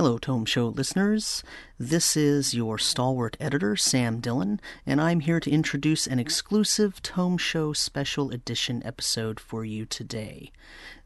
Hello, Tome Show listeners. This is your stalwart editor, Sam Dillon, and I'm here to introduce an exclusive Tome Show special edition episode for you today.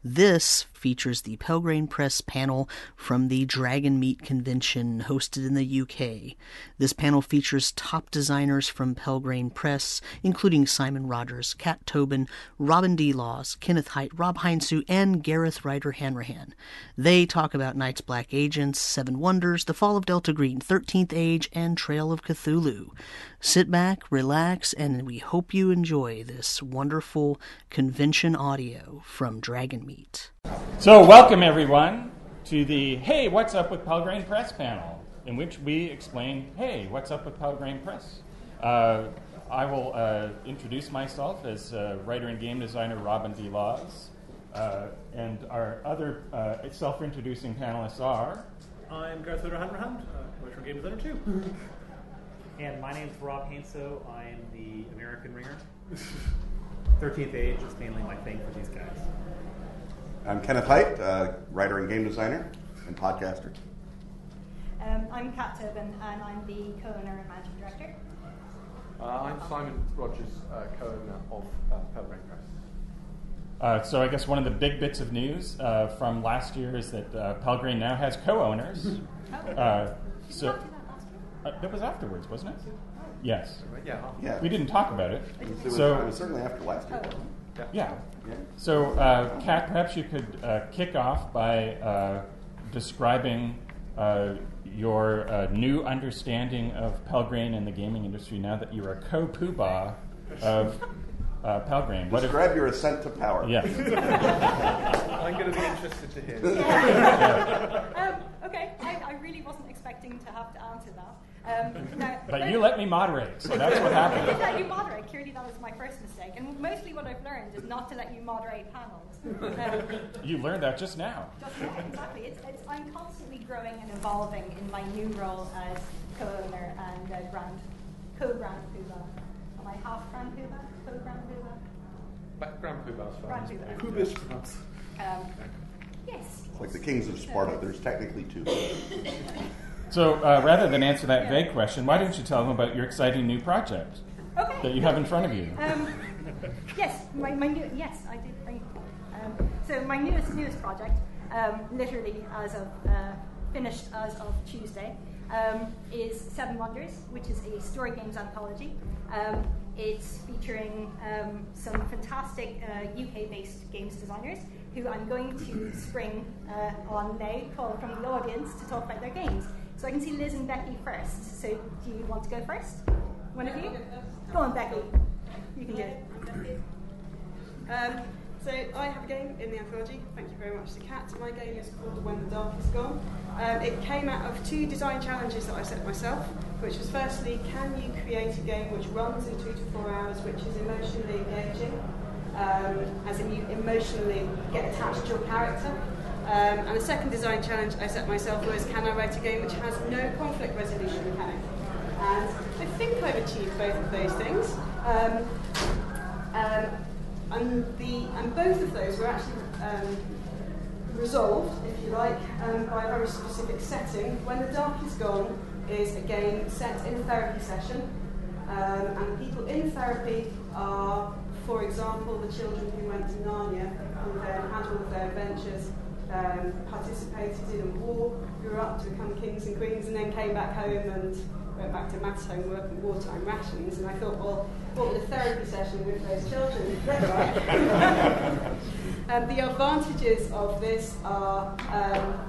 This features the Pelgrane Press panel from the Dragonmeet convention hosted in the UK. This panel features top designers from Pelgrane Press, including Simon Rogers, Cat Tobin, Robin D. Laws, Kenneth Hite, Rob Heinsoo, and Gareth Ryder Hanrahan. They talk about Night's Black Agents, Seven Wonders, The Fall of Delta Green, 13th Age, and Trail of Cthulhu. Sit back, relax, and we hope you enjoy this wonderful convention audio from Dragonmeet. So, welcome everyone to the Hey, What's Up with Pelgrane Press panel, in which we explain, Hey, what's up with Pelgrane Press? Uh, I will uh, introduce myself as uh, writer and game designer Robin D. Laws. Uh, and our other uh, self introducing panelists are. I'm Gareth Ryder Hanrahan, uh, writer and game designer too. And my name's Rob Heinsoo. I am the American Ringer. 13th Age is mainly my thing for these guys. I'm Kenneth Hite, uh, writer and game designer and podcaster. Um, I'm Cat Tobin, and I'm the co-owner and managing director. Uh, I'm Simon Rogers, uh, co-owner of uh, Pelgrane Press. Uh, so, I guess one of the big bits of news uh, from last year is that uh, Pelgrane now has co owners. Oh. Uh, so, Did you not do that uh, that was afterwards, wasn't it? Yes. Yeah. Yeah, We didn't talk about it. It was, So- it was certainly after last year. Oh. Yeah. Yeah. So, uh, Cat, perhaps you could uh, kick off by uh, describing uh, your uh, new understanding of Pelgrane and the gaming industry now that you're a co poobah of uh, Pelgrane. What if- Describe your ascent to power. Yes. I'm going to be interested to hear. Um, okay, I, I really wasn't expecting to have to answer that. Um, no, But you let me moderate, so that's what happened. I did let you moderate. Clearly, that was my first mistake. And mostly, what I've learned is not to let you moderate panels. Um, You learned that just now. just yeah, exactly. It's, it's, I'm constantly growing and evolving in my new role as co-owner and uh, grand, co-grand poobah. Am I half grand poobah? Co-grand poobah? Background Poobah's Grand fine. poobah. Um, yes. It's like the kings of Sparta. There's technically two. So, uh, rather than answer that vague question, why don't you tell them about your exciting new project Okay. that you have in front of you? Um, yes, my, my new, yes, I did bring. Um, so my newest newest project, um, literally as of uh, finished as of Tuesday, um, is Seven Wonders, which is a story games anthology. Um, it's featuring um, some fantastic uh, UK-based games designers who I'm going to spring uh, on now, call from the audience to talk about their games. So I can see Liz and Becky first. So do you want to go first? One of you? Go on, Becky. You can do it. Um, so I have a game in the anthology. Thank you very much to Cat. My game is called When the Dark Is Gone. Um, it came out of two design challenges that I set myself, which was firstly, can you create a game which runs in two to four hours, which is emotionally engaging, um, as in you emotionally get attached to your character. Um, and the second design challenge I set myself was, can I write a game which has no conflict resolution mechanic? And I think I've achieved both of those things. Um, um, and, the, and both of those were actually um, resolved, if you like, um, by a very specific setting. When the Dark is Gone is a game set in a therapy session, um, and people in therapy are, for example, the children who went to Narnia and then had all of their adventures, um, participated in a war, grew up to become kings and queens, and then came back home and went back to maths homework and wartime rations. And I thought, well, what would a therapy session with those children look like? um, the advantages of this are um,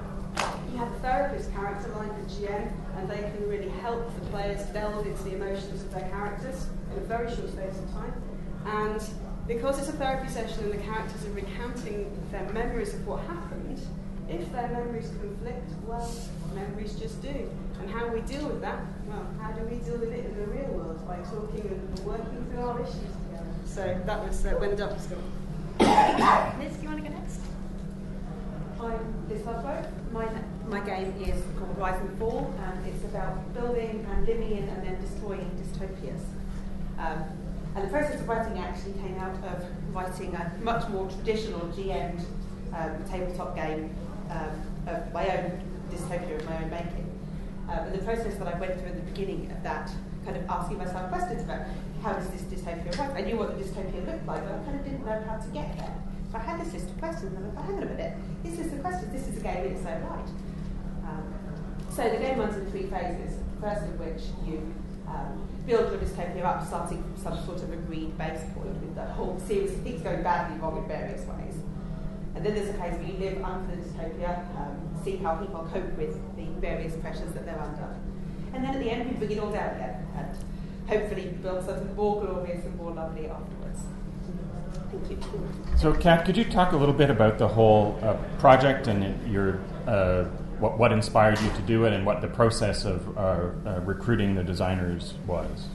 you have a therapist character like a GM, and they can really help the players delve into the emotions of their characters in a very short space of time. And because it's a therapy session and the characters are recounting their memories of what happened, if their memories conflict, well, memories just do. And how we deal with that? Well, how do we deal with it in the real world? By talking and working through our issues together. So that was uh, when the Dark was gone. Liz, do you want to go next? I'm Liz Ludlow. My, my game is called Rise and Fall, and it's about building and living in and then destroying dystopias. Um, and the process of writing actually came out of writing a much more traditional GM um, tabletop game um, of my own dystopia of my own making. Uh, the process that I went through at the beginning of that, kind of asking myself questions about how does this dystopia work? I knew what the dystopia looked like, but I kind of didn't know how to get there. So I had this list of questions, and I thought, hang on a minute, this is the question, this is a game in its own right. Um, so the game runs in three phases. The first of which you um, build your dystopia up, starting from some sort of agreed base point with the whole series of things going badly wrong in various ways. And then there's a case where you live under the dystopia, um, see how people cope with the various pressures that they're under. And then at the end, we bring it all down again and hopefully build something more glorious and more lovely afterwards. Thank you. So, Cat, could you talk a little bit about the whole uh, project and your uh, what, what inspired you to do it and what the process of uh, uh recruiting the designers was?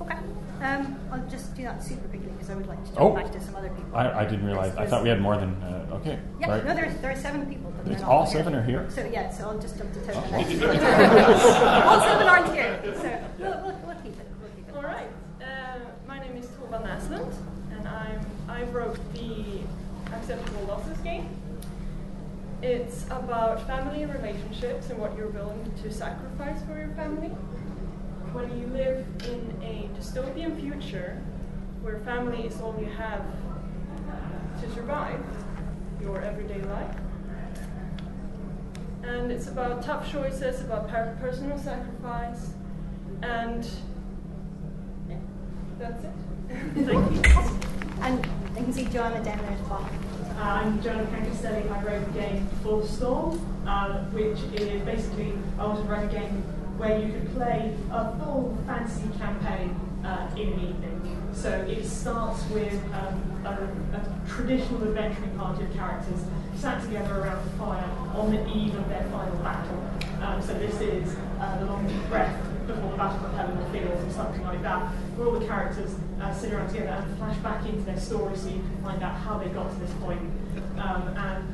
Okay. Um, I'll just do that super quickly because I would like to jump oh, back to some other people. I, I didn't realize. I thought we had more than. Uh, okay. Yeah. Right. No, there's there are seven people. It's all seven are here. So yeah. So I'll just jump to Toby. Oh. all seven aren't here. So we'll, we'll, we'll keep it. We'll keep it. All right. Uh, my name is Tova Naslund, and I'm I wrote the Acceptable Losses game. It's about family relationships and what you're willing to sacrifice for your family when you live in a dystopian future where family is all you have to survive your everyday life. And it's about tough choices, about personal sacrifice, and that's it. Thank you. And I can see Joanna down there as well. Uh, I'm Joanna Piancastelli. I wrote the game Full Storm, uh, which is basically I wanted to write a game where you could play a full fantasy campaign uh, in an evening. So it starts with um, a, a, traditional adventuring party of characters sat together around the fire on the eve of their final battle. Um, so this is uh, the long breath before the battle of the Field or something like that, where all the characters uh, sit around together and flash back into their story so you can find out how they got to this point. Um, and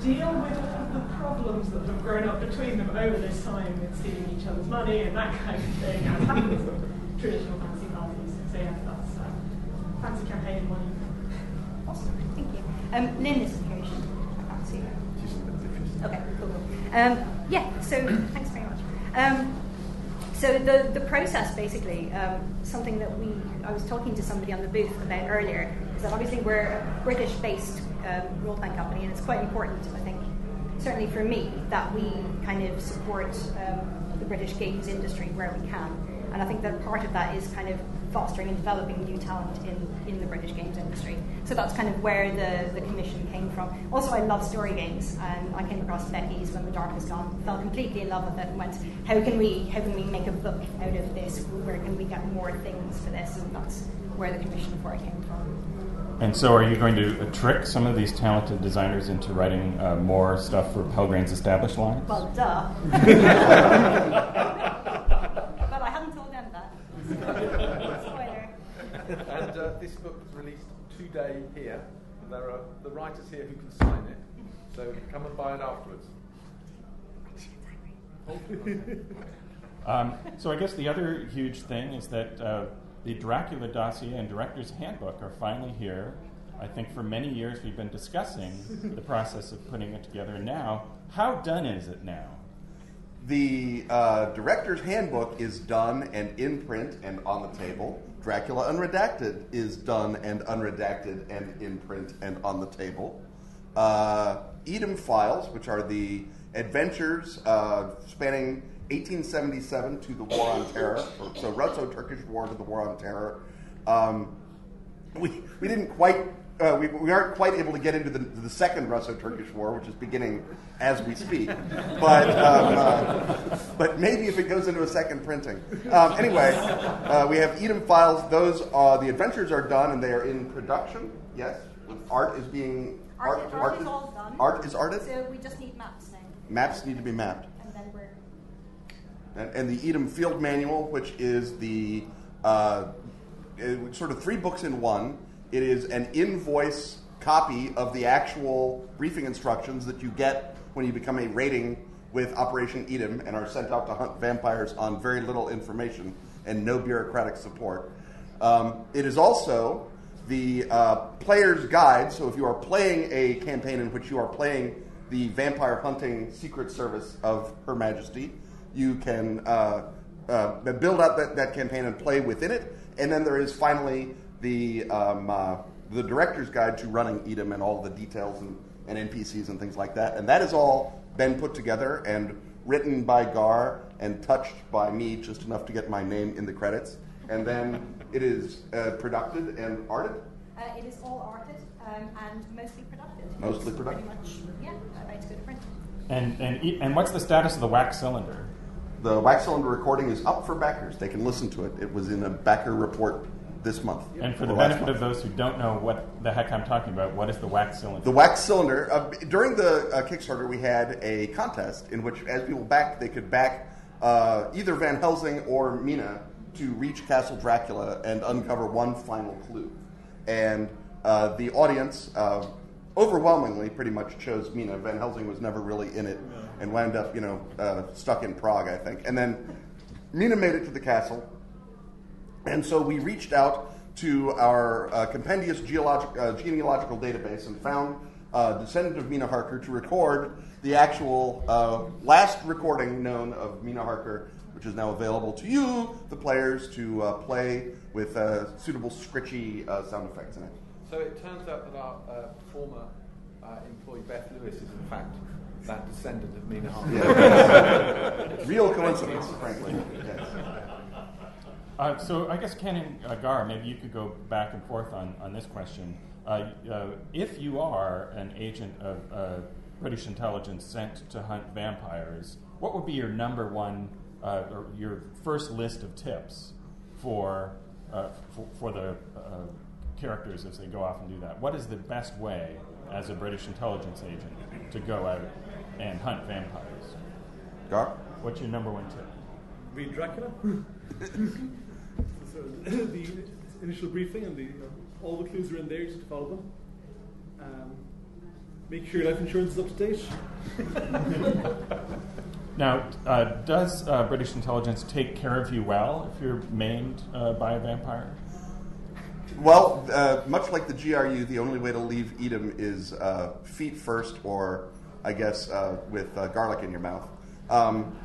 deal with all of the problems that have grown up between them over this time with stealing each other's money and that kind of thing, as happens with traditional fancy parties. So yeah, that's uh, fancy campaign in one Awesome, thank you. Um, Lynn is here. I can't see her. Okay, cool. cool. Um, yeah, so thanks very much. Um, so the, the process basically, um, something that we, I was talking to somebody on the booth about earlier, is that obviously we're a British-based um, role-playing company, and it's quite important, I think, certainly for me, that we kind of support um, the British games industry where we can. And I think that part of that is kind of fostering and developing new talent in, in the British games industry. So that's kind of where the, the commission came from. Also, I love story games, and I came across Becky's When the Dark Is Gone, fell completely in love with it, and went, how can we how can we make a book out of this? Where can we get more things for this? And that's where the commission for it came from. And so, are you going to trick some of these talented designers into writing uh, more stuff for Pelgrane's established line? Well, duh. but I hadn't told them that. Spoiler. And uh, this book is released today here. There are the writers here who can sign it. So come and buy it afterwards. um, so I guess the other huge thing is that. Uh, the Dracula dossier and director's handbook are finally here. I think for many years we've been discussing the process of putting it together. And now, how done is it now? The uh, director's handbook is done and in print and on the table. Dracula Unredacted is done and unredacted and in print and on the table. Uh, Edom Files, which are the adventures uh, spanning 1877 to the War on Terror, or, so Russo-Turkish War to the War on Terror. Um, we, we didn't quite uh, we, we aren't quite able to get into the, the second Russo-Turkish War, which is beginning as we speak. But um, uh, but maybe if it goes into a second printing. Um, anyway, uh, we have Edom Files. Those uh, the adventures are done and they are in production. Yes, art is being art, art, art is all done. Art is arted. So we just need maps now. Maps need to be mapped and, and the Edom Field Manual, which is the uh, sort of three books in one. It is an invoice copy of the actual briefing instructions that you get when you become a rating with Operation Edom and are sent out to hunt vampires on very little information and no bureaucratic support. Um, it is also the uh, player's guide. So if you are playing a campaign in which you are playing the vampire hunting secret service of Her Majesty. You can uh, uh, build out that, that campaign and play within it. And then there is finally the um, uh, the director's guide to running Edom and all the details and, and NPCs and things like that. And that has all been put together and written by Gar and touched by me just enough to get my name in the credits. And then it is uh, produced and arted. Uh, it is all arted um, and mostly productive. Mostly It's productive. Pretty much, yeah, about to go to print. And, and, e- and what's the status of the wax cylinder? The Wax Cylinder recording is up for backers. They can listen to it. It was in a backer report this month. And for the benefit of those who don't know what the heck I'm talking about, what is the wax cylinder? The wax cylinder. Uh, during the uh, Kickstarter, we had a contest in which, as people backed, they could back uh, either Van Helsing or Mina to reach Castle Dracula and uncover one final clue. And uh, the audience uh, overwhelmingly pretty much chose Mina. Van Helsing was never really in it and wound up, you know, uh, stuck in Prague, I think. And then Mina made it to the castle. And so we reached out to our uh, compendious geologic, uh, genealogical database and found a descendant of Mina Harker to record the actual uh, last recording known of Mina Harker, which is now available to you, the players, to uh, play with uh, suitable scritchy uh, sound effects in it. So it turns out that our uh, former uh, employee Beth Lewis is in fact that descendant of Mina Harker. Yeah. Real coincidence, frankly. Yes. Uh, so I guess Ken and uh, Gar, maybe you could go back and forth on, on this question. Uh, uh, if you are an agent of uh, British intelligence sent to hunt vampires, what would be your number one uh, or your first list of tips for uh, for, for the uh, characters as they go off and do that? What is the best way as a British intelligence agent to go out and hunt vampires? Gar? What's your number one tip? Read Dracula. so the initial briefing and the uh, all the clues are in there, just to follow them. Um, make sure your life insurance is up to date. Now, uh, does uh, British intelligence take care of you well if you're maimed uh, by a vampire? Well, uh, much like the GRU, the only way to leave Edom is uh, feet first, or I guess uh, with uh, garlic in your mouth. Um,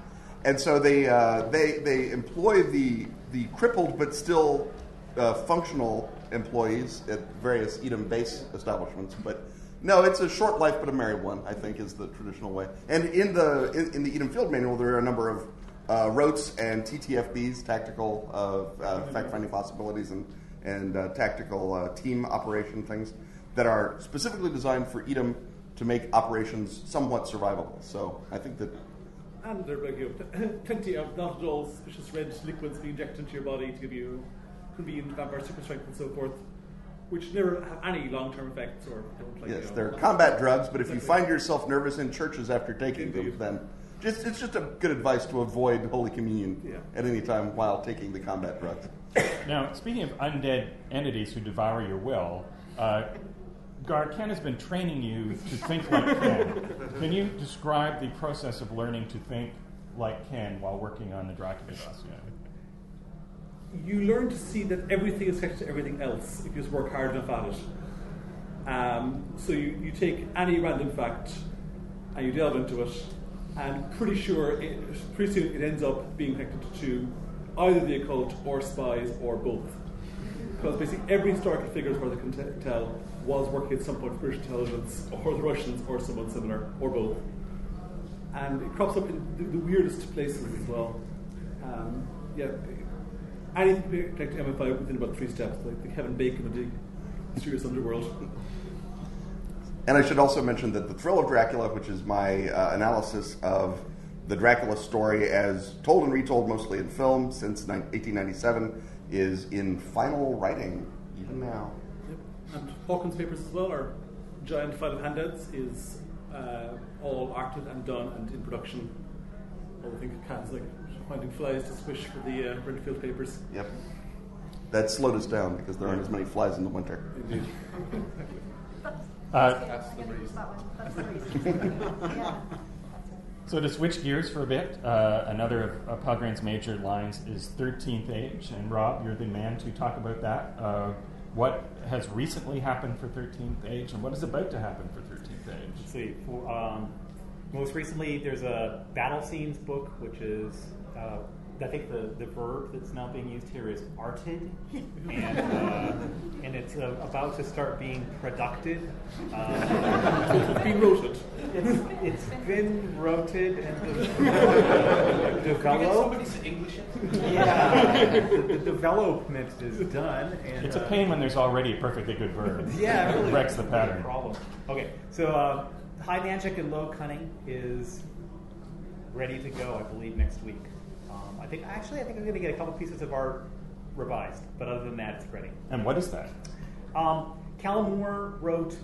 and so they, uh, they, they employ the, the crippled but still uh, functional employees at various Edom base establishments. But no, it's a short life but a merry one, I think, is the traditional way. And in the, in, in the Edom Field Manual, there are a number of uh, rotes and TTFBs, tactical uh, uh, fact finding possibilities, and, and uh, tactical uh, team operation things that are specifically designed for Edom to make operations somewhat survivable. So I think that And there are like, you know, plenty of not at all suspicious red liquids being injected into your body to give you convenient vampire super strength and so forth, which never have any long term effects or don't like. you Yes, know, they're combat drugs, but if you find yourself nervous in churches after taking them, then just, it's just a good advice to avoid Holy Communion Yeah. at any time while taking the combat drugs. Now, speaking of undead entities who devour your will, uh, Gar, Ken has been training you to think like Ken. Can you describe the process of learning to think like Ken while working on the Dracula dossier? you learn to see that everything is connected to everything else if you just work hard enough at it. Um, so you, you take any random fact and you delve into it, and pretty sure it, pretty soon it ends up being connected to either the occult or spies or both. Because basically every historical figure, as far as I can t- tell, was working at some point for British intelligence or the Russians or someone similar or both. And it crops up in the, the weirdest places as well. Um, yeah, anything to MI5 within about three steps, like the Kevin Bacon of the mysterious underworld. And I should also mention that The Thrill of Dracula, which is my uh, analysis of the Dracula story as told and retold mostly in film since ni- 1897, is in final writing even now. Yep. And Hawkins' papers as well, our giant file of handouts, is uh, all arted and done and in production. All the things cats like finding flies to squish for the uh, Brentfield papers. Yep. That slowed us down because there aren't as many flies in the winter. Indeed. Uh, That's the reason. That's the reason. yeah. So to switch gears for a bit, uh, another of uh, Pelgrane's major lines is 13th Age, and Rob, you're the man to talk about that. Uh, what has recently happened for 13th Age, and what is about to happen for 13th Age? let's see. For, um, most recently, there's a battle scenes book, which is uh, I think the, the verb that's now being used here is arted, and uh, and it's uh, about to start being productive. Uh, it's been roted. It's, it's been roted and de- developed. somebody to English? Yeah, the, the development is done. And, It's a uh, pain when there's already a perfectly good verb. yeah, it really wrecks the pattern. Problem. Okay, so uh, high magic and low cunning is ready to go, I believe, next week. I think actually, I think I'm going to get a couple pieces of art revised, but other than that, it's ready. And what is that? Um, Callum Moore wrote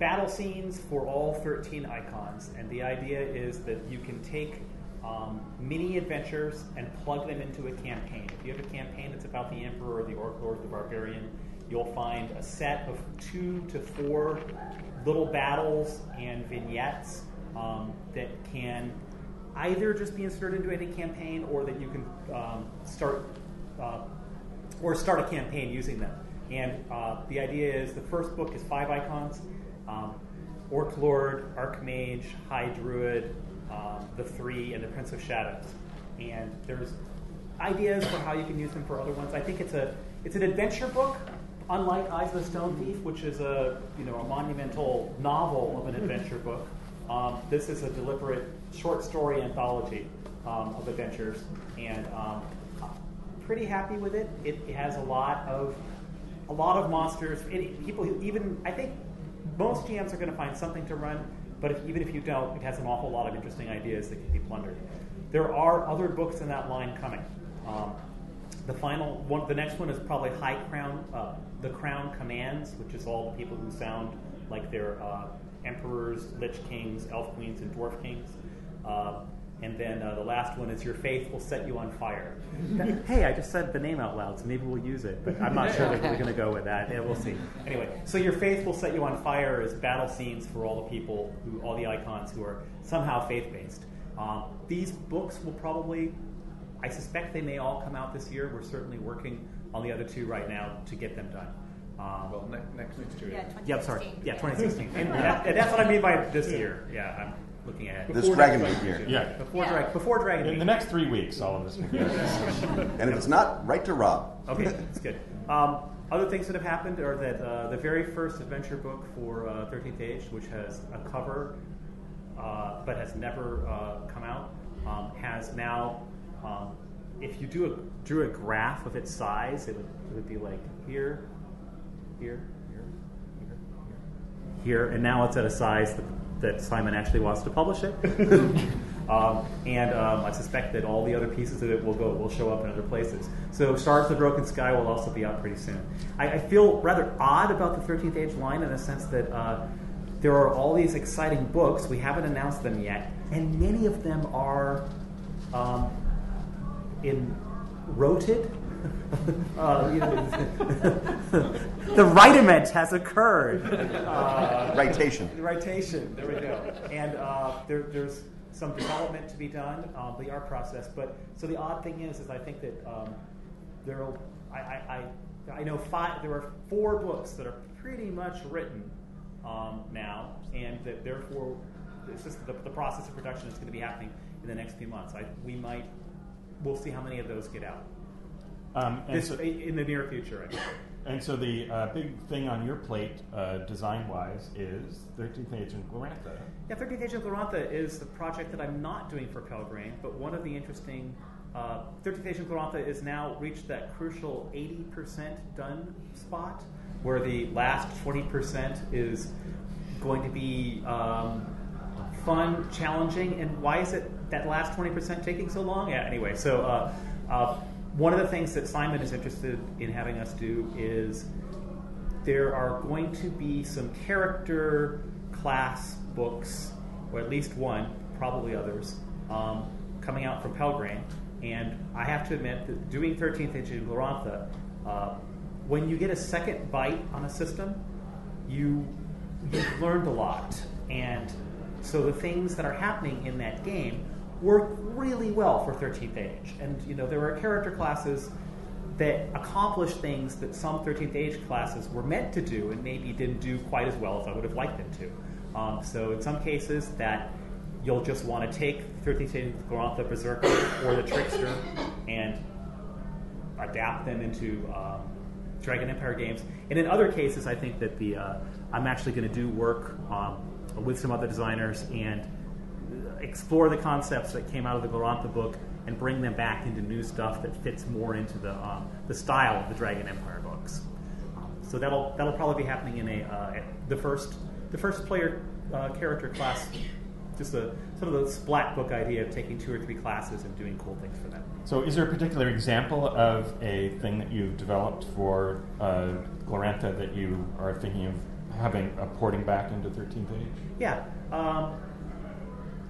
battle scenes for all 13 icons, and the idea is that you can take um, mini adventures and plug them into a campaign. If you have a campaign that's about the Emperor or the Orc Lord, the Barbarian, you'll find a set of two to four little battles and vignettes um, that can either just be inserted into any campaign or that you can um, start uh, or start a campaign using them. And uh, the idea is the first book is five icons um, Orc Lord, Archmage, High Druid, um, the Three, and the Prince of Shadows. And there's ideas for how you can use them for other ones. I think it's a it's an adventure book, unlike Eyes of the Stone Thief, which is a you know a monumental novel of an adventure book. Um, this is a deliberate short story anthology um, of adventures, and um, pretty happy with it. It, has a lot of a lot of monsters. It, people even I think most GMs are going to find something to run, but if, even if you don't, it has an awful lot of interesting ideas that can be plundered. There are other books in that line coming. Um, the final one, the next one is probably High Crown, uh, the Crown Commands, which is all the people who sound like they're uh, emperors, lich kings, elf queens, and dwarf kings. Uh, and then uh, the last one is Your Faith Will Set You on Fire. hey, I just said the name out loud, so maybe we'll use it, but I'm not sure that we're going to go with that. Yeah, we'll see. Anyway, so Your Faith Will Set You on Fire is battle scenes for all the people, who, all the icons who are somehow faith based. Um, these books will probably, I suspect they may all come out this year. We're certainly working on the other two right now to get them done. Um, well, ne- next next year. Yeah, yeah, I'm sorry. 2016. Yeah, 2016. and, that- and that's what I mean by this year. Yeah, I'm looking ahead. This Dragonmeet year. Yeah. Before, Yeah. Drag, before Dragon In Week. the next three weeks, all of this. And if it's not, write to Rob. Okay, that's good. Um, other things that have happened are that uh, the very first adventure book for uh, 13th Age, which has a cover uh, but has never uh, come out, um, has now, um, if you do a, drew a graph of its size, it would, it would be like here, here, here, here, here, here, and now it's at a size that, that Simon actually wants to publish it. Um, and um, I suspect that all the other pieces of it will go will show up in other places. So Stars of the Broken Sky will also be out pretty soon. I, I feel rather odd about the 13th Age line in the sense that uh, there are all these exciting books. We haven't announced them yet, and many of them are um, in roted. uh, you know, the writement has occurred. Uh, Ritation. Ritation. There we go. And uh, there, there's some development to be done, um, the art process. But so the odd thing is, is I think that um, there. Are, I, I, I, I know five. There are four books that are pretty much written um, now, and that therefore, it's just the, the process of production is going to be happening in the next few months. I, we might. We'll see how many of those get out. Um, This, so, in the near future, I think. and so the uh, big thing on your plate, uh, design-wise, is 13th Age and Glorantha. Yeah, 13th Age of Glorantha is the project that I'm not doing for Pell Pelgrane, but one of the interesting. Uh, 13th Age of Glorantha is now reached that crucial 80% done spot, where the last 20% is going to be um, fun, challenging, and why is it that last 20% taking so long? Yeah, anyway, so uh, uh, one of the things that Simon is interested in having us do is there are going to be some character class books, or at least one, probably others, um, coming out from Pelgrane. And I have to admit that doing 13th Age in Glorantha, uh, when you get a second bite on a system, you you've learned a lot. And so the things that are happening in that game work really well for 13th Age. And you know there are character classes that accomplish things that some 13th Age classes were meant to do and maybe didn't do quite as well as I would have liked them to. Um, so in some cases, that you'll just want to take 13th age Century Glorantha Berserker or the Trickster and adapt them into um, Dragon Empire games. And in other cases, I think that the uh, I'm actually going to do work um, with some other designers and explore the concepts that came out of the Glorantha book and bring them back into new stuff that fits more into the um, the style of the Dragon Empire books. Um, so that'll that'll probably be happening in a uh, the first the first player uh, character class. Just a sort of the splat book idea of taking two or three classes and doing cool things for them. So, is there a particular example of a thing that you've developed for uh, Glorantha that you are thinking of having a porting back into 13th Age? Yeah. Um,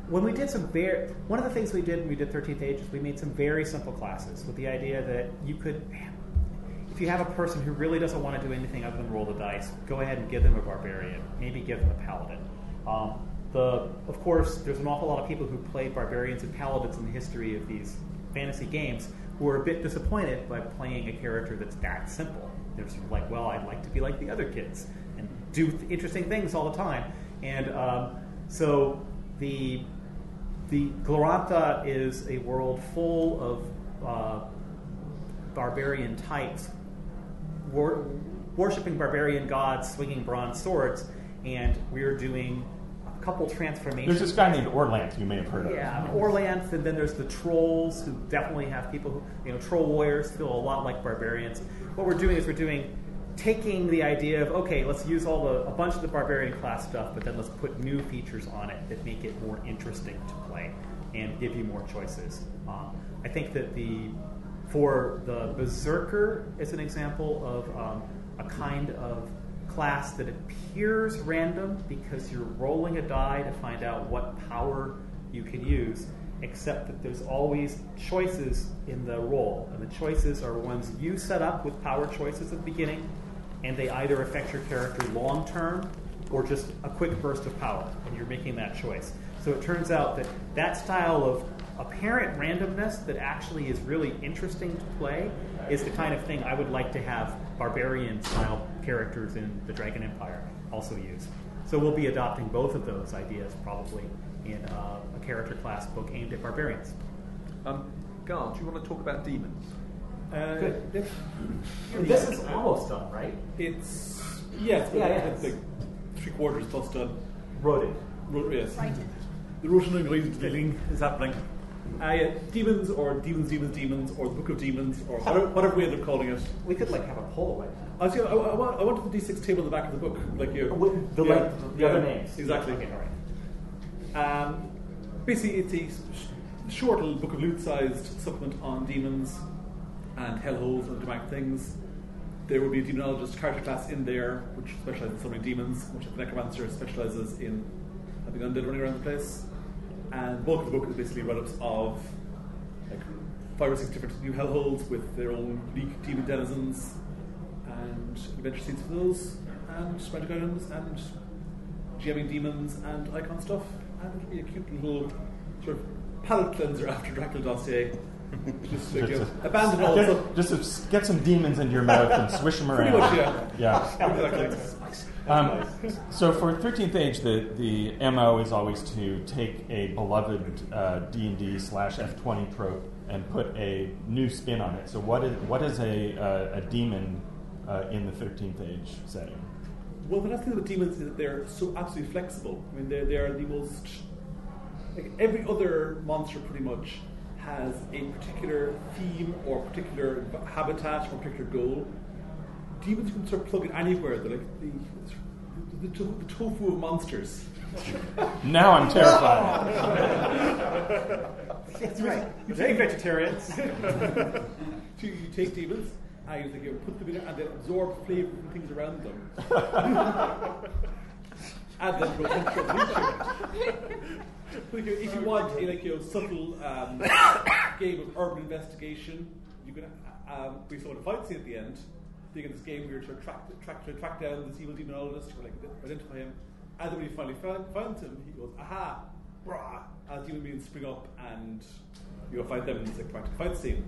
when we did some very, one of the things we did when we did 13th Age is we made some very simple classes with the idea that you could, if you have a person who really doesn't want to do anything other than roll the dice, go ahead and give them a barbarian, maybe give them a paladin. Um, the, of course, there's an awful lot of people who played barbarians and paladins in the history of these fantasy games who are a bit disappointed by playing a character that's that simple. They're sort of like, well, I'd like to be like the other kids and do th- interesting things all the time. And um, so the the Glorantha is a world full of uh, barbarian types, wor- worshipping barbarian gods, swinging bronze swords, and we're doing a couple transformations. There's this guy named Orlanth you may have heard of. Yeah, Orlanth, and then there's the trolls who definitely have people who, you know, troll warriors feel a lot like barbarians. What we're doing is we're doing taking the idea of okay, let's use all the a bunch of the barbarian class stuff, but then let's put new features on it that make it more interesting to play and give you more choices. Um, I think that the for the berserker is an example of um, a kind of class that appears random because you're rolling a die to find out what power you can use, except that there's always choices in the role. And the choices are ones you set up with power choices at the beginning, and they either affect your character long term or just a quick burst of power, and you're making that choice. So it turns out that that style of apparent randomness that actually is really interesting to play is the kind of thing I would like to have barbarian style characters in the Dragon Empire also use. So we'll be adopting both of those ideas probably in uh, a character class book aimed at barbarians. Um, Gar, do you want to talk about demons? Uh, Good. yep. This is almost done, right? It's yeah, it's, Yeah, yeah, it's like three quarters plus done. Wrote it. Ro- yes. Right. The Russian reading is happening. Uh, yeah, demons or demons, demons, demons, or the Book of Demons, or whatever, whatever way they're calling it. We could like have a poll right I, was, I, I, want, I wanted the D6 table in the back of the book, like you. With the, yeah, like, the yeah, other names. Exactly. Okay, all right. Um, basically, it's a short little book of loot-sized supplement on demons and hellholes and demonic things. There will be a demonologist character class in there, which specializes in summoning demons, which the necromancer specializes in having undead running around the place. And the bulk of the book is basically write-ups of like five or six different new hellholes with their own unique demon denizens and adventure scenes for those, and magic items, and GMing demons and icon stuff, and it'll be a cute little sort of palate cleanser after Dracula dossier. Just like, you know, abandon all Get, just to get some demons into your mouth and swish them around. Much, yeah. Yeah. Exactly. Um, so for 13th Age, the, the MO is always to take a beloved uh, D&D slash F20 trope and put a new spin on it. So what is, what is a, uh, a demon uh, in the 13th Age setting? Well, the nice thing about demons is that they're so absolutely flexible. I mean, they're, they're the most. Like every other monster, pretty much, has a particular theme or particular habitat or particular goal. Demons can sort of plug in anywhere. They're like the, the, the, to- the tofu of monsters. Now I'm terrified. That's right. You're saying vegetarians. So you take demons, you, think you put them in there, and they absorb flavour from things around them. and then go control nature. But if you, want a like you know, subtle um, game of urban investigation, you can um, we saw a fight scene at the end. You get this game where you're to track, track, to track down this evil demonologist, or like identify him. And then when you finally found, found him, he goes, "Aha, brah!" As human beings spring up and you go fight them in this like, practical fight scene.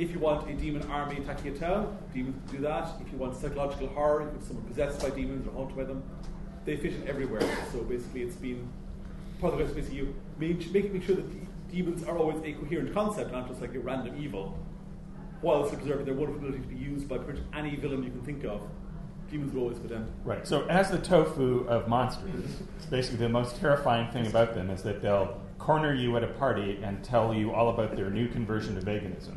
If you want a demon army attacking a town, demons do that. If you want psychological horror, if someone possessed by demons or haunted by them, they fit in everywhere. So basically, it's been part of the basically you make, making sure that demons are always a coherent concept, not just like a random evil, while also preserving their wonderful ability to be used by pretty much any villain you can think of. Demons will always fit in. Right. So, as the tofu of monsters, basically the most terrifying thing about them is that they'll corner you at a party and tell you all about their new conversion to veganism.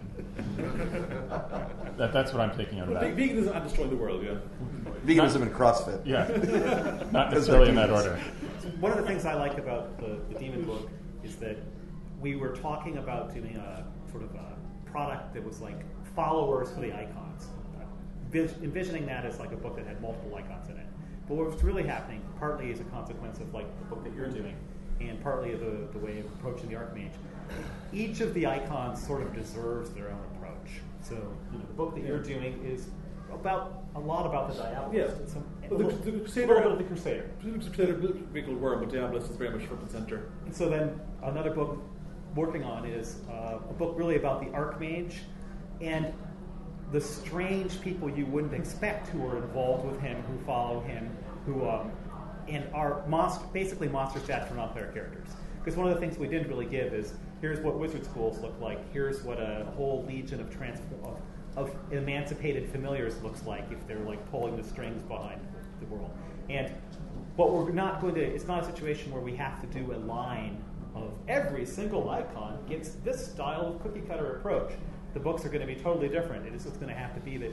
that, that's what I'm taking out of But that. ve- veganism and destroying the world, yeah. Veganism and CrossFit. Yeah. Not necessarily in that demons. order. One of the things I like about the, the Demon book is that we were talking about doing a sort of a product that was like followers for the icons. Envisioning that as like a book that had multiple icons in it. But what's really happening, partly as a consequence of like the book that you're doing, and partly the, the way of approaching the Archmage, each of the icons sort of deserves their own approach. So you know, the book that you're doing is about a lot about the Diabolist. Yeah. some, Well, the, little- the a Crusader, little bit of the Crusader. The Crusader, but Diabolist is very much front and center. And so then another book working on is uh, a book really about the Archmage and the strange people you wouldn't expect who are involved with him, who follow him, who um, and are monster, basically monster stats for non-player characters. Because one of the things we didn't really give is here's what wizard schools look like. Here's what a whole legion of transform of, of emancipated familiars looks like if they're like pulling the strings behind the world. And but we're not going to. It's not a situation where we have to do a line of every single icon gets this style of cookie cutter approach. The books are going to be totally different. It is just going to have to be that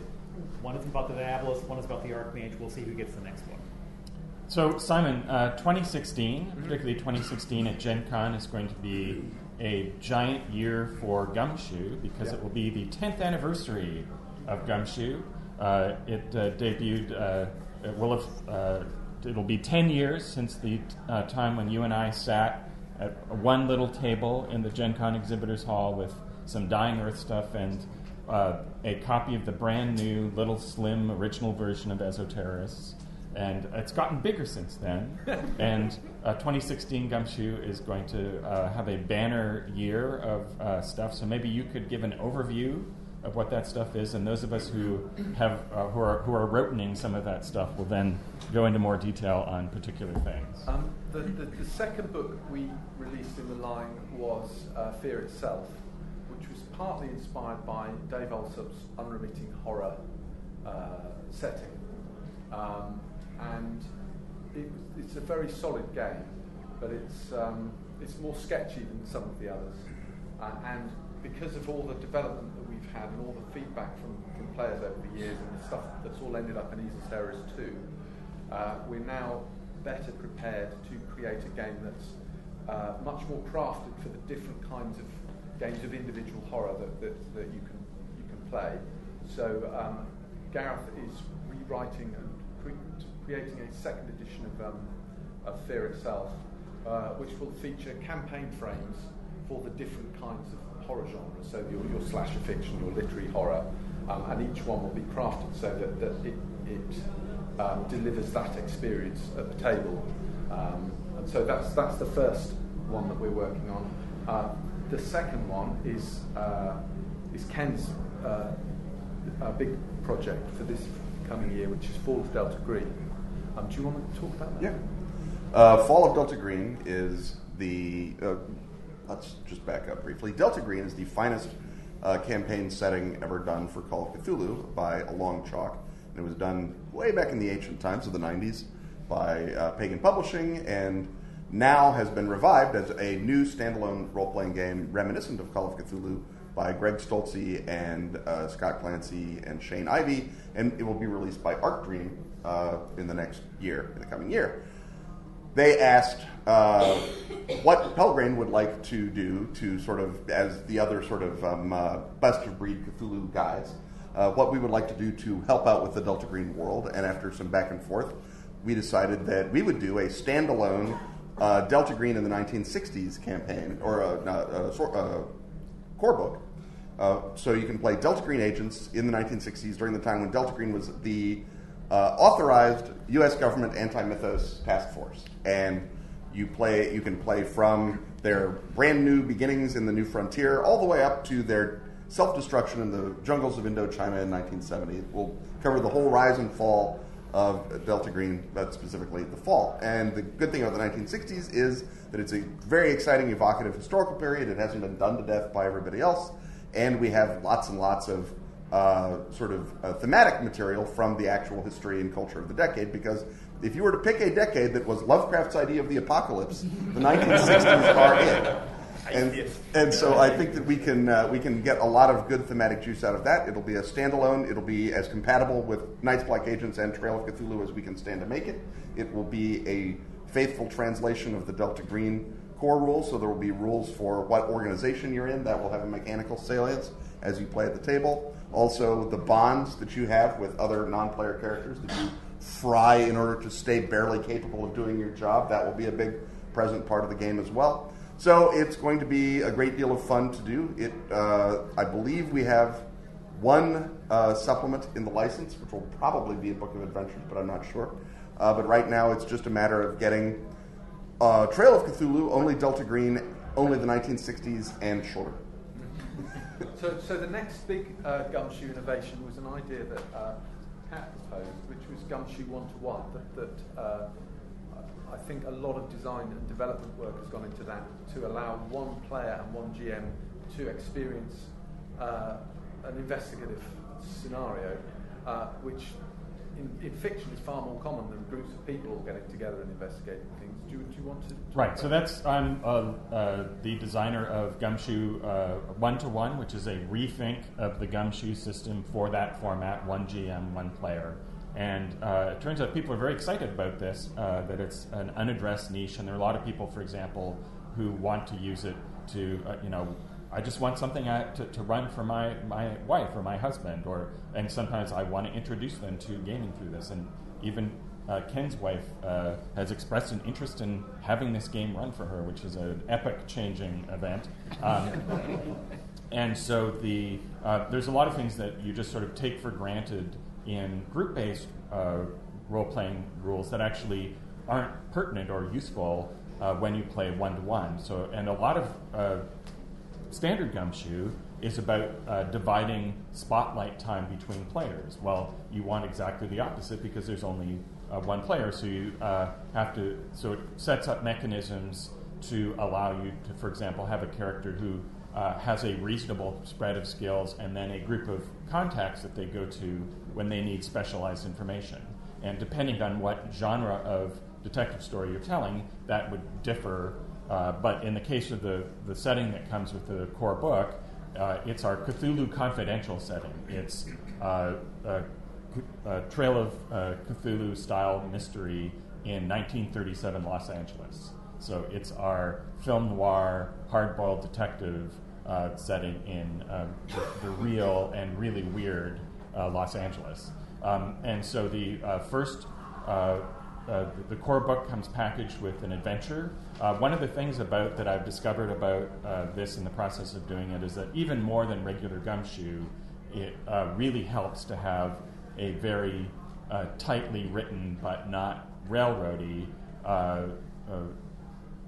one is about the Diabolist, one is about the Archmage. We'll see who gets the next one. So, Simon, uh, 2016, particularly 2016 at Gen Con, is going to be a giant year for Gumshoe because Yeah. it will be the 10th anniversary of Gumshoe. Uh, it uh, debuted, uh, it will have, uh, it'll be 10 years since the uh, time when you and I sat at one little table in the Gen Con Exhibitors Hall with some Dying Earth stuff and uh, a copy of the brand new, little, slim, original version of Esoterrorists and it's gotten bigger since then. and uh, 2016 Gumshoe is going to uh, have a banner year of uh, stuff. So maybe you could give an overview of what that stuff is, and those of us who have uh, who are who are rotening some of that stuff will then go into more detail on particular things. Um, the, the, the second book we released in the line was uh, Fear Itself, which was partly inspired by Dave Allsop's unremitting horror uh, setting. Um, and it, it's a very solid game, but it's, um, it's more sketchy than some of the others. Uh, and because of all the development that we've had and all the feedback from, from players over the years and the stuff that's all ended up in Esoterrorists 2, uh, we're now better prepared to create a game that's uh, much more crafted for the different kinds of games of individual horror that, that, that you, can, you can play. So um, Gareth is rewriting and creating a second edition of, um, of Fear itself, uh, which will feature campaign frames for the different kinds of horror genres. So your, your slasher fiction, your literary horror, um, and each one will be crafted so that, that it, it um, delivers that experience at the table. Um, and so that's that's the first one that we're working on. Uh, the second one is uh, is Ken's uh, big project for this coming year, which is Fall of Delta Green. Um, do you want to talk about that? Yeah. Uh, Fall of Delta Green is the. Uh, let's just back up briefly. Delta Green is the finest uh, campaign setting ever done for Call of Cthulhu by a long chalk. And it was done way back in the ancient times of the 90s by uh, Pagan Publishing and now has been revived as a new standalone role playing game reminiscent of Call of Cthulhu by Greg Stolze and uh, Scott Glancy and Shane Ivey. And it will be released by Arc Dream uh, in the next year, in the coming year they asked uh, what Pelgrane would like to do to sort of, as the other sort of um, uh, best of breed Cthulhu guys, uh, what we would like to do to help out with the Delta Green world. And after some back and forth, we decided that we would do a standalone uh, Delta Green in the 1960s campaign, or a, a, a, core book. Uh, so you can play Delta Green agents in the 1960s during the time when Delta Green was the uh, authorized U.S. government anti-mythos task force, and you play. You can play from their brand new beginnings in the New Frontier all the way up to their self-destruction in the jungles of Indochina in 1970. We'll cover the whole rise and fall of Delta Green, but specifically the fall. And the good thing about the 1960s is that it's a very exciting, evocative historical period. It hasn't been done to death by everybody else, and we have lots and lots of uh, sort of uh, thematic material from the actual history and culture of the decade. Because if you were to pick a decade that was Lovecraft's idea of the apocalypse, the 1960s are it. And, and so I think that we can uh, we can get a lot of good thematic juice out of that. It'll be a standalone. It'll be as compatible with Night's Black Agents and Trail of Cthulhu as we can stand to make it. It will be a faithful translation of the Delta Green core rules. So there will be rules for what organization you're in that will have a mechanical salience as you play at the table. Also, the bonds that you have with other non-player characters that you fry in order to stay barely capable of doing your job. That will be a big present part of the game as well. So it's going to be a great deal of fun to do. It, uh, I believe we have one uh, supplement in the license, which will probably be a book of adventures, but I'm not sure. Uh, but right now, it's just a matter of getting uh, Trail of Cthulhu, only Delta Green, only the 1960s, and shorter. So, so the next big uh, gumshoe innovation was an idea that uh, Pat proposed, which was gumshoe one to one. That, that uh, I think a lot of design and development work has gone into that to allow one player and one GM to experience uh, an investigative scenario, uh, which in, in, fiction is far more common than groups of people getting together and investigating things. Do you, want to? Right. So that's I'm uh, uh, the designer of Gumshoe One to One, which is a rethink of the Gumshoe system for that format: one GM, one player. And uh, it turns out people are very excited about this, uh, that it's an unaddressed niche, and there are a lot of people, for example, who want to use it to, uh, you know, I just want something uh, to, to, run for my, my wife or my husband, or and sometimes I want to introduce them to gaming through this. And even uh, Ken's wife uh, has expressed an interest in having this game run for her, which is an epic-changing event. Um, and so the there's a lot of things that you just sort of take for granted in group based uh, role playing rules that actually aren't pertinent or useful uh, when you play one to one. So, and a lot of uh, standard gumshoe is about uh, dividing spotlight time between players. Well, you want exactly the opposite because there's only uh, one player, so you uh, have to. So it sets up mechanisms to allow you to, for example, have a character who uh, has a reasonable spread of skills and then a group of contacts that they go to when they need specialized information. And depending on what genre of detective story you're telling, that would differ. Uh, but in the case of the, the setting that comes with the core book, uh, it's our Cthulhu Confidential setting. It's uh, Trail of uh, Cthulhu style mystery in 1937 Los Angeles. So it's our film noir, hard boiled detective uh, setting in um, the, the, real and really weird uh, Los Angeles. Um, and so the uh, first, uh, uh, the core book comes packaged with an adventure. one of the things about that I've discovered about this in the process of doing it is that even more than regular gumshoe, it really helps to have a very tightly written but not railroady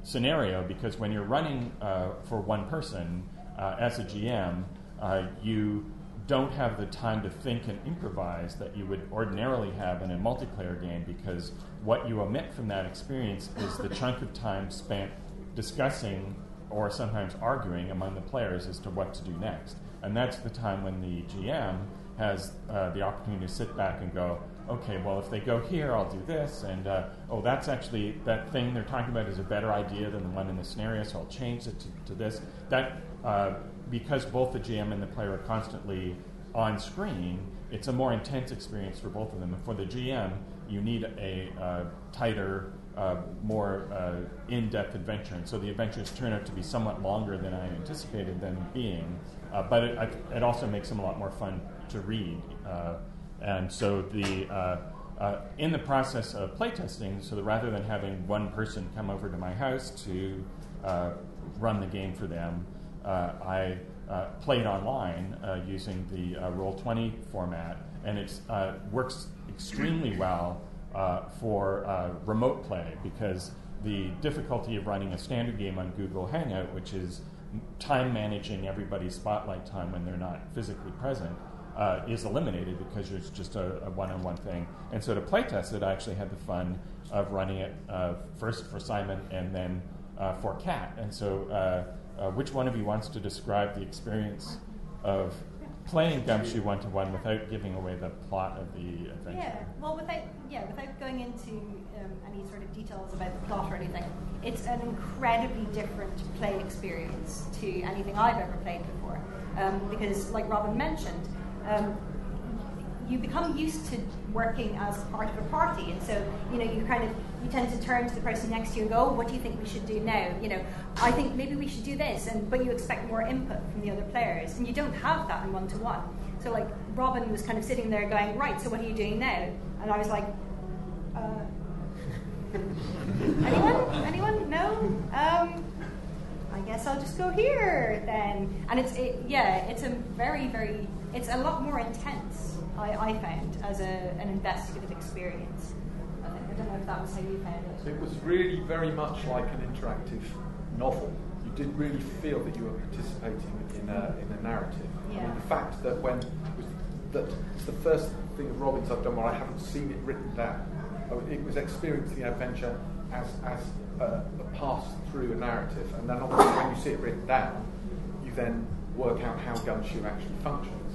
scenario because when you're running uh, for one person uh, as a GM, uh, you don't have the time to think and improvise that you would ordinarily have in a multiplayer game because what you omit from that experience is the chunk of time spent discussing or sometimes arguing among the players as to what to do next. And that's the time when the GM has uh, the opportunity to sit back and go, okay, well, if they go here, I'll do this. And, uh, oh, that's actually, that thing they're talking about is a better idea than the one in the scenario, so I'll change it to, to this. That, uh, because both the GM and the player are constantly on screen, it's a more intense experience for both of them. And for the GM, you need a uh, tighter, uh, more uh, in depth adventure. And so the adventures turn out to be somewhat longer than I anticipated them being, but it, it, also makes them a lot more fun to read. Uh, and so the uh, uh, in the process of playtesting, so that rather than having one person come over to my house to uh, run the game for them, uh, I uh, played online using the Roll20 format, and it works extremely well for remote play because the difficulty of running a standard game on Google Hangout, which is time managing everybody's spotlight time when they're not physically present, uh, is eliminated because it's just a, a one-on-one thing. And so to playtest it, I actually had the fun of running it uh, first for Simon and then uh, for Cat. And so, uh, uh, which one of you wants to describe the experience of playing Gumshoe one to one without giving away the plot of the adventure? Yeah, well, without yeah, without going into um, any sort of details about the plot or anything, it's an incredibly different play experience to anything I've ever played before. Um, because, like Robin mentioned, um, you become used to working as part of a party, and so you know you kind of you tend to turn to the person next to you and go, oh, "What do you think we should do now?" You know, I think maybe we should do this, and but you expect more input from the other players, and you don't have that in one to one. So like Robin was kind of sitting there going, "Right, so what are you doing now?" And I was like, uh, "Anyone? Anyone? No." Um, I guess I'll just go here then. And it's it, yeah, it's a very very it's a lot more intense. I, I found as a, an investigative experience. I, I don't know if that was how you found it. It was really very much like an interactive novel. You did really feel that you were participating in a, in a narrative. I mean, the fact that when that it's the first thing of Robin's I've done where I haven't seen it written down. I was- It was experiencing the adventure as as a, a pass through a narrative, and then obviously when you see it written down, you then work out how Gumshoe actually functions.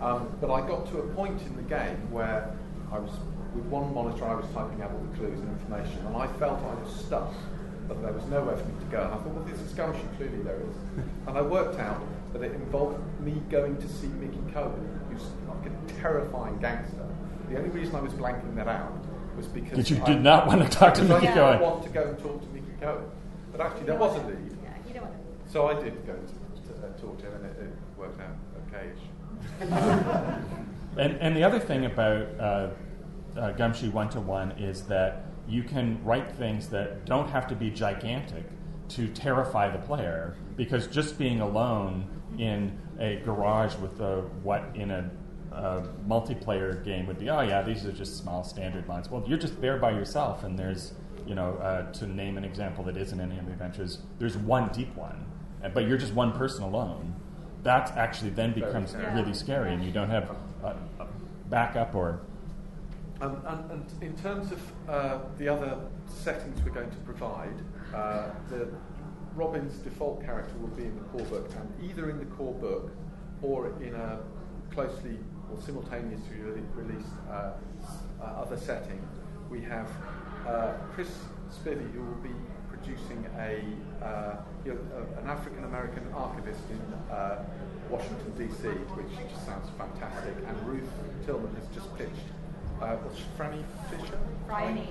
Um, but I got to a point in the game where I was with one monitor, I was typing out all the clues and information, and I felt I was stuck, but there was nowhere for me to go. And I thought, well, there's a Gumshoe, clearly there is. And I worked out that it involved me going to see Mickey Cohen, who's like a terrifying gangster. The only reason I was blanking that out was because Because you I- did not want to talk to because Mickey I didn't Cohen. want to go and talk to Mickey Cohen. But actually, there don't was a lead. Yeah, you don't want to. So I did go to, to uh, talk to him, and it, it worked out okay-ish. And, and the other thing about uh, uh, Gumshoe one to one is that you can write things that don't have to be gigantic to terrify the player because just being alone in a garage with a, what in a, a multiplayer game would be oh yeah these are just small standard lines. Well you're just there by yourself and there's you know uh, to name an example that isn't any of the adventures there's one deep one but you're just one person alone that actually then becomes scary. really scary and you don't have a, a backup or Um, and, and in terms of uh, the other settings we're going to provide, uh, the Robin's default character will be in the core book, and either in the core book or in a closely or simultaneously re- released uh, uh, other setting, we have uh, Chris Spivey, who will be producing a, uh, you know, a- an African American archivist in uh, Washington D.C., which just sounds fantastic, and Ruth Tillman has just pitched. Uh, what's Franny Fisher? Phryne.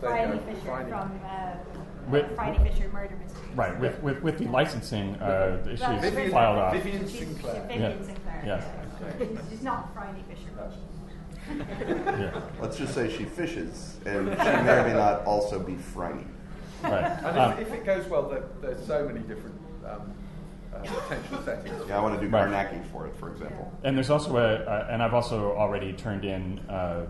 There you Phryne go, Fisher Phryne. from uh, With- Phryne Fisher Murder Mystery. right with, with, with the licensing uh, issues Well, Vivian- filed off Vivian She's- Sinclair. Vivian Yeah. Sinclair. Yes. yeah. She's not Phryne Fisher. yeah. Let's just say she fishes, and she may or may not also be frightening. Right And Um, if, if it goes well, there, there's so many different um, uh, potential settings. Yeah, I want to do Right. Carnacki for it, for example. And there's also a, uh, and I've also already turned in uh,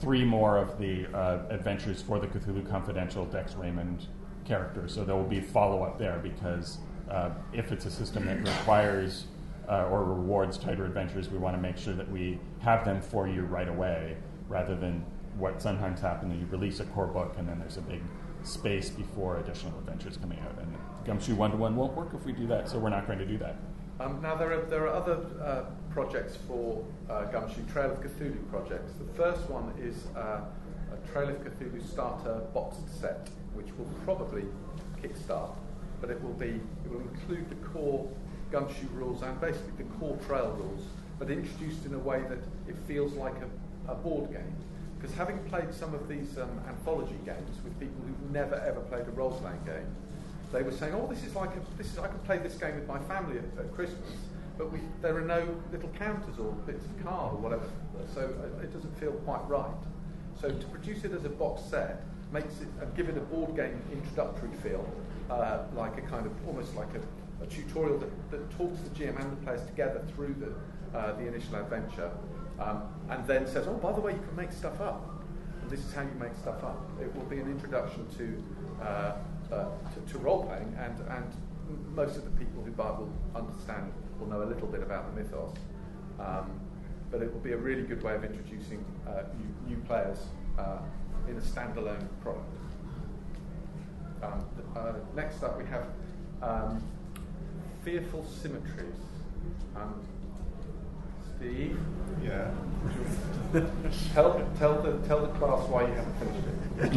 three more of the uh, adventures for the Cthulhu Confidential Dex Raymond character. So there will be follow up there because uh, if it's a system that requires uh, or rewards tighter adventures, we want to make sure that we have them for you right away rather than what sometimes happens you release a core book and then there's a big space before additional adventures coming out. And Gumshoe one to one won't work if we do that, so we're not going to do that. Um, now there are there are other uh, projects for uh, Gumshoe Trail of Cthulhu projects. The first one is uh, a Trail of Cthulhu starter boxed set, which will probably kickstart, but it will be it will include the core Gumshoe rules and basically the core Trail rules, but introduced in a way that it feels like a, a board game. Because having played some of these um, anthology games with people who've never ever played a role playing game, they were saying, "Oh, this is like a, this is I can play this game with my family at, at Christmas, but we, there are no little counters or bits of card or whatever, so it, doesn't feel quite right." So to produce it as a box set makes it uh, give it a board game introductory feel, uh, like a kind of almost like a, a tutorial that, that talks the GM and the players together through the uh, the initial adventure, um, and then says, "Oh, by the way, you can make stuff up." And this is how you make stuff up. It will be an introduction to uh, uh, to, to role playing, and and most of the people who buy will understand, will know a little bit about the mythos. Um, but it will be a really good way of introducing uh, new, new, players uh, in a standalone product. Um, uh, next up, we have um, Fearful Symmetries. Steve? Yeah. tell, tell, the, tell the class why you haven't finished it.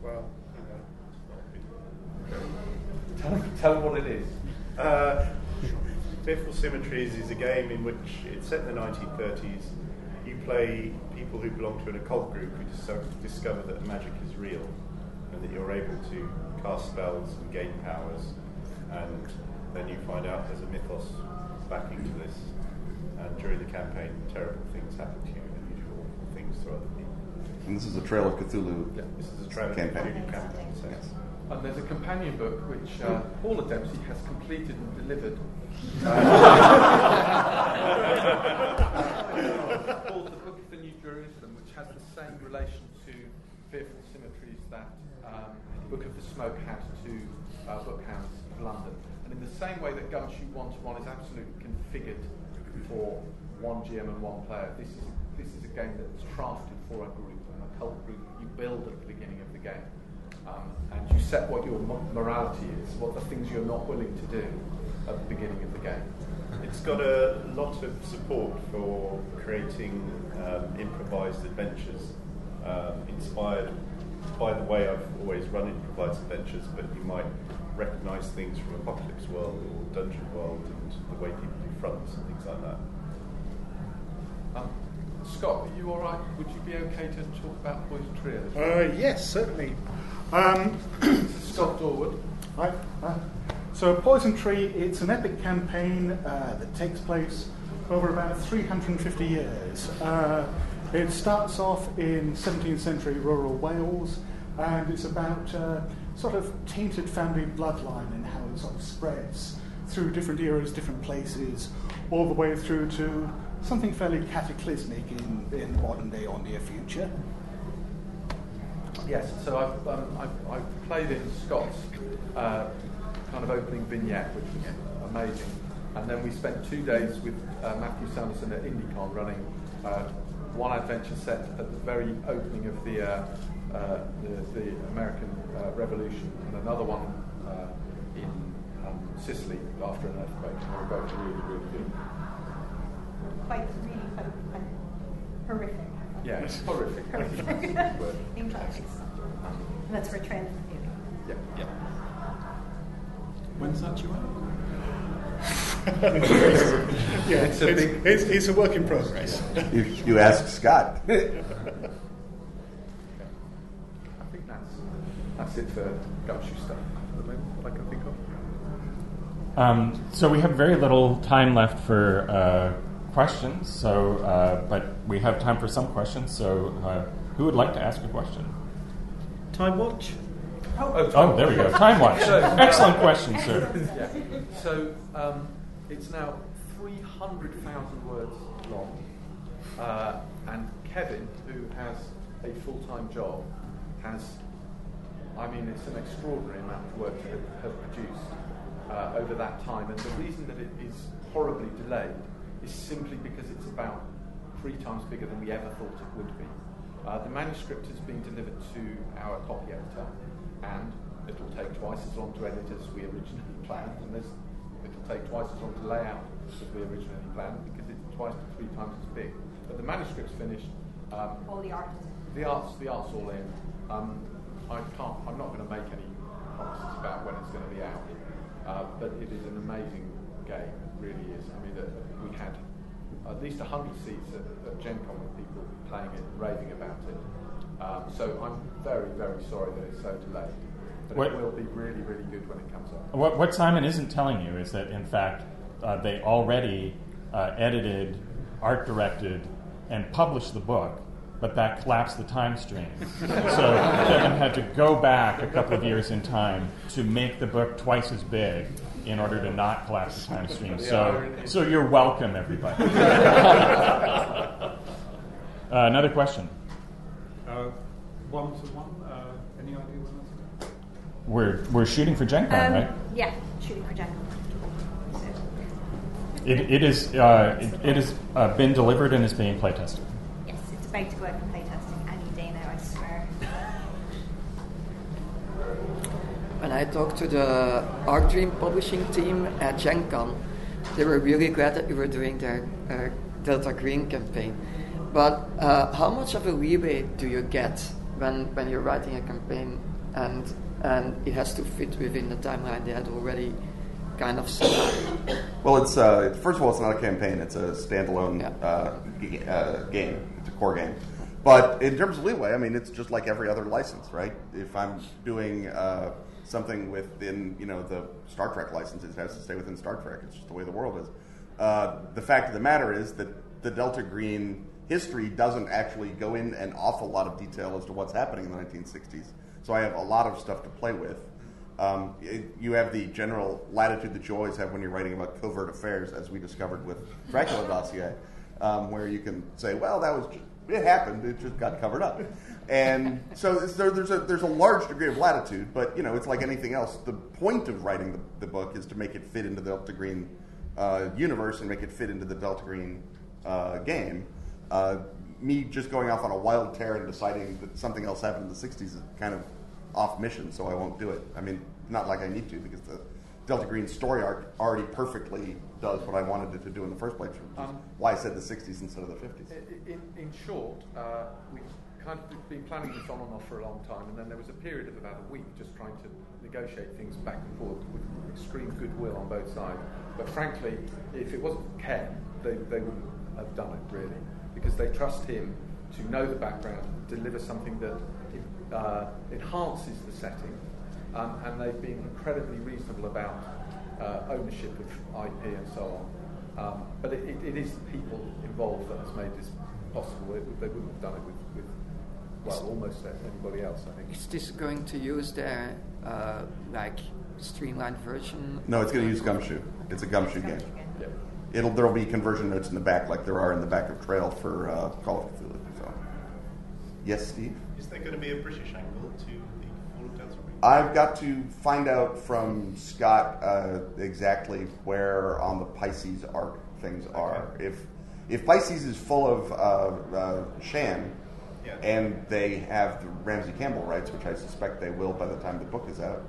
well, you know. Tell, tell them what it is. Uh, Fearful Symmetries is a game in which it's set in the 1930s. You play people who belong to an occult group who discover that magic is real and that you're able to cast spells and gain powers and then you find out there's a mythos backing to this. And during the campaign, terrible things happen to you, and you do awful things to other people. And this is a Trail of Cthulhu. Yeah, this is a Trail campaign. of Cthulhu campaign. So. Yes. And there's a companion book which uh, Paula Dempsey has completed and delivered. called the Book of the New Jerusalem, which has the same relation to fearful symmetries that um, Book of the Smoke had to uh, Bookhounds of London. And in the same way that Gumshoe 1 to 1 is absolutely configured for one GM and one player, this is, this is a game that's crafted for a group, an occult group you build at the beginning of the game. Um, and you set what your morality is, what the things you're not willing to do at the beginning of the game. It's got a lot of support for creating um, improvised adventures, um, inspired by the way I've always run improvised adventures, but you might recognise things from Apocalypse World or Dungeon World and the way people do fronts and things like that. Um, Scott, are you all right? Would you be okay to talk about Poison Tree? Uh, yes, certainly. Um, Scott Dorward. Right. Uh, so, Poison Tree, it's an epic campaign uh, that takes place over about 350 years. Uh, it starts off in 17th century rural Wales, and it's about uh, sort of tainted family bloodline and how it sort of spreads through different eras, different places, all the way through to something fairly cataclysmic in, in modern day or near future. Yes, so I've, um, I've, I've, played in Scott's uh, kind of opening vignette, which was amazing. And then we spent two days with uh, Matthew Sanderson at IndieCon running uh, one adventure set at the very opening of the uh, the, the, American uh, Revolution, and another one uh, in um, Sicily after an earthquake. And they were both really, really good. Quite really quite, horrific. Yeah, it's horrific. In That's for trend Yeah. Yeah. When's that due yeah, it's, it's, it's, it's, a work in progress. You, you ask Scott. that's it for Gumshoe stuff at the moment, what I can think of. Um, so we have very little time left for uh, questions. So, uh, but we have time for some questions. So, uh, who would like to ask a question? TimeWatch. Oh, oh, oh there we go. TimeWatch. Excellent question, sir. Yeah. So um, it's now three hundred thousand words long, uh, and Kevin, who has a full-time job, has I mean, it's an extraordinary amount of work to have, have produced uh, over that time. And the reason that it is horribly delayed is simply because it's about three times bigger than we ever thought it would be. Uh, the manuscript has been delivered to our copy editor, and it'll take twice as long to edit as we originally planned, and it'll take twice as long to lay out as we originally planned because it's twice to three times as big. But the manuscript's finished. Um, all the art. The art's the art's all in. Um, I can't, I'm not going to make any promises about when it's going to be out, uh, but it is an amazing game, really is. I mean, uh, we had at least 100 seats at, at Gen Con with people playing it, raving about it. Um, so I'm very, very sorry that it's so delayed. But what, it will be really, really good when it comes out. What, what Simon isn't telling you is that, in fact, uh, they already uh, edited, art directed, and published the book but that collapsed the time stream. so Kevin had to go back a couple of years in time to make the book twice as big in order to not collapse the time stream. So, so you're welcome, everybody. uh, another question. Uh, one to one. Uh, any idea when that's? going? We're we're shooting for Gen Con, um, right? Yeah, shooting for Gen Con. It, it is. Uh, it, it has uh, been delivered and is being playtested. Yes, it's about to go out for playtesting any day now, I swear. When I talked to the Arc Dream publishing team at Gen Con, they were really glad that you were doing their uh, Delta Green campaign. But uh, how much of a leeway do you get when, when you're writing a campaign and, and it has to fit within the timeline they had already kind of set up? Well, it's uh, first of all, it's not a campaign; it's a standalone uh, g- uh, game. Game. But in terms of leeway, I mean, it's just like every other license, right? If I'm doing uh, something within, you know, the Star Trek license, it has to stay within Star Trek. It's just the way the world is. Uh, the fact of the matter is that the Delta Green history doesn't actually go in an awful lot of detail as to what's happening in the 1960s. So I have a lot of stuff to play with. Um, it, you have the general latitude that you always have when you're writing about covert affairs, as we discovered with Dracula dossier, um, where you can say, "Well, that was it happened; it just got covered up." And so there, there's a there's a large degree of latitude, but you know it's like anything else. The point of writing the, the book is to make it fit into the Delta Green uh, universe and make it fit into the Delta Green uh, game. Uh, me just going off on a wild tear and deciding that something else happened in the '60s is kind of off mission, so I won't do it. I mean, not like I need to because the Delta Green story arc already perfectly does what I wanted it to do in the first place, Um, why I said the '60s instead of the '50s. In, in short, uh, we've kind of been planning this on and off for a long time, and then there was a period of about a week just trying to negotiate things back and forth with extreme goodwill on both sides. But frankly, if it wasn't Ken, they, they wouldn't have done it really, because they trust him to know the background, deliver something that uh, enhances the setting, um, and they've been incredibly reasonable about uh, ownership of IP and so on. Um, but it, it, it is the people involved that has made this possible. It, they wouldn't have done it with, with well, almost anybody else, I think. Is this going to use their uh, like streamlined version? No, it's going to use Gumshoe. It's a Gumshoe game. It'll there'll be conversion notes in the back, like there are in the back of Trail for uh, Call of Cthulhu. So, yes, Steve. Is there going to be a British angle to the Fall of Delta Green? I've got to find out from Scott uh, exactly where on the Pisces arc things are. If if Pisces is full of uh, uh, Shan, Yeah. and they have the Ramsey Campbell rights, which I suspect they will by the time the book is out,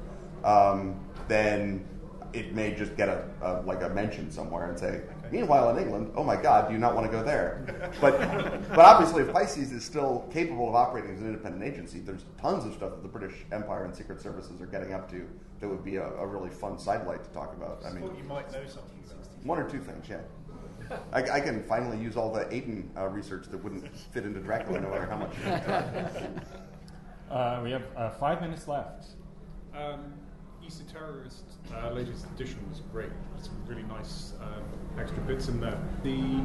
um, then it may just get a, a like a mention somewhere and say. Meanwhile, in England, oh my God, do you not want to go there? But but obviously, if Pisces is still capable of operating as an independent agency, there's tons of stuff that the British Empire and secret services are getting up to that would be a, a really fun sidelight to talk about. I mean, thought you might know something one or two things, yeah. I, I can finally use all the Aiden uh, research that wouldn't fit into Dracula, no matter how much. Uh, we have uh, five minutes left. Um, Esoterrorist uh, latest edition was great. Some really nice um, extra bits in there. The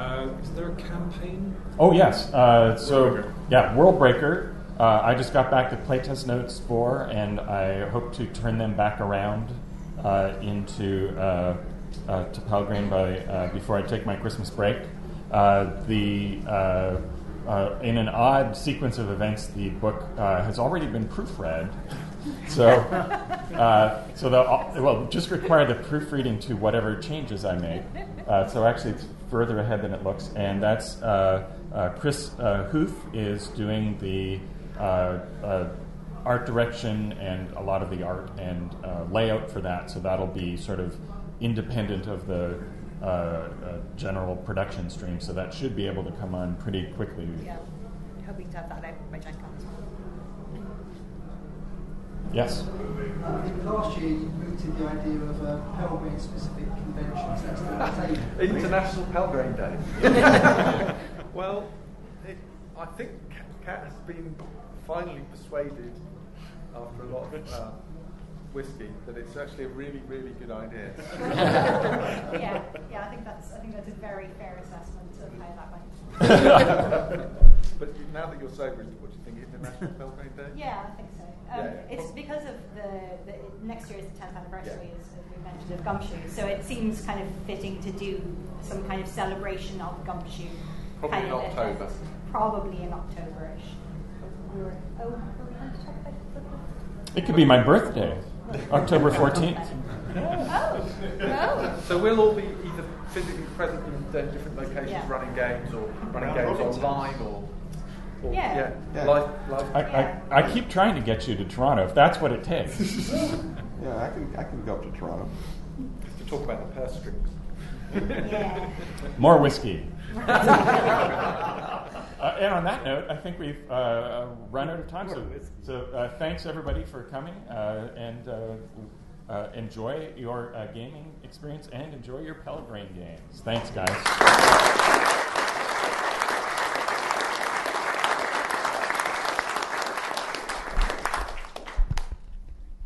uh, is there a campaign? Oh yes. Uh, so Worldbreaker. yeah, Worldbreaker. Uh, I just got back the playtest notes for, and I hope to turn them back around uh, into uh, uh, to Pelgrane by uh, before I take my Christmas break. Uh, the uh, uh, in an odd sequence of events, the book uh, has already been proofread. So, uh, so the well, just require the proofreading to whatever changes I make. Uh, so actually, it's further ahead than it looks, and that's uh, uh, Chris uh, Huth is doing the uh, uh, art direction and a lot of the art and uh, layout for that. So that'll be sort of independent of the uh, uh, general production stream. So that should be able to come on pretty quickly. Yeah, hoping to have that out by Gen Con as well. Yes. Uh, last year, you mooted the idea of a uh, Pelgrane specific conventions. That's the table. International Pelgrane Day. well, it, I think Cat has been finally persuaded after a lot of uh, whiskey that it's actually a really, really good idea. yeah, yeah, I think that's I think that's a very fair assessment of how that went. but now that you're sober, what do you think? International Pelgrane Day? Yeah, I think so. Um, Yeah. It's because of the, the next year is the 10th anniversary, as, as we mentioned, of Gumshoe. So it seems kind of fitting to do some kind of celebration of Gumshoe. Probably kind in of October. event. Probably in October-ish. Oh, were we going to talk about It could be my birthday, October 14th. Oh, oh. So we'll all be either physically present in uh, different locations, Yeah. running games or running games online or, or Yeah. yeah, live, live. I, I, I keep trying to get you to Toronto if that's what it takes. Yeah, I can I can go up to Toronto. to talk about the purse strings. Yeah. More whiskey. Uh, and on that note, I think we've uh, run out of time. So, so uh, thanks everybody for coming uh, and uh, uh, enjoy your uh, gaming experience and enjoy your Pelgrane games. Thanks, guys.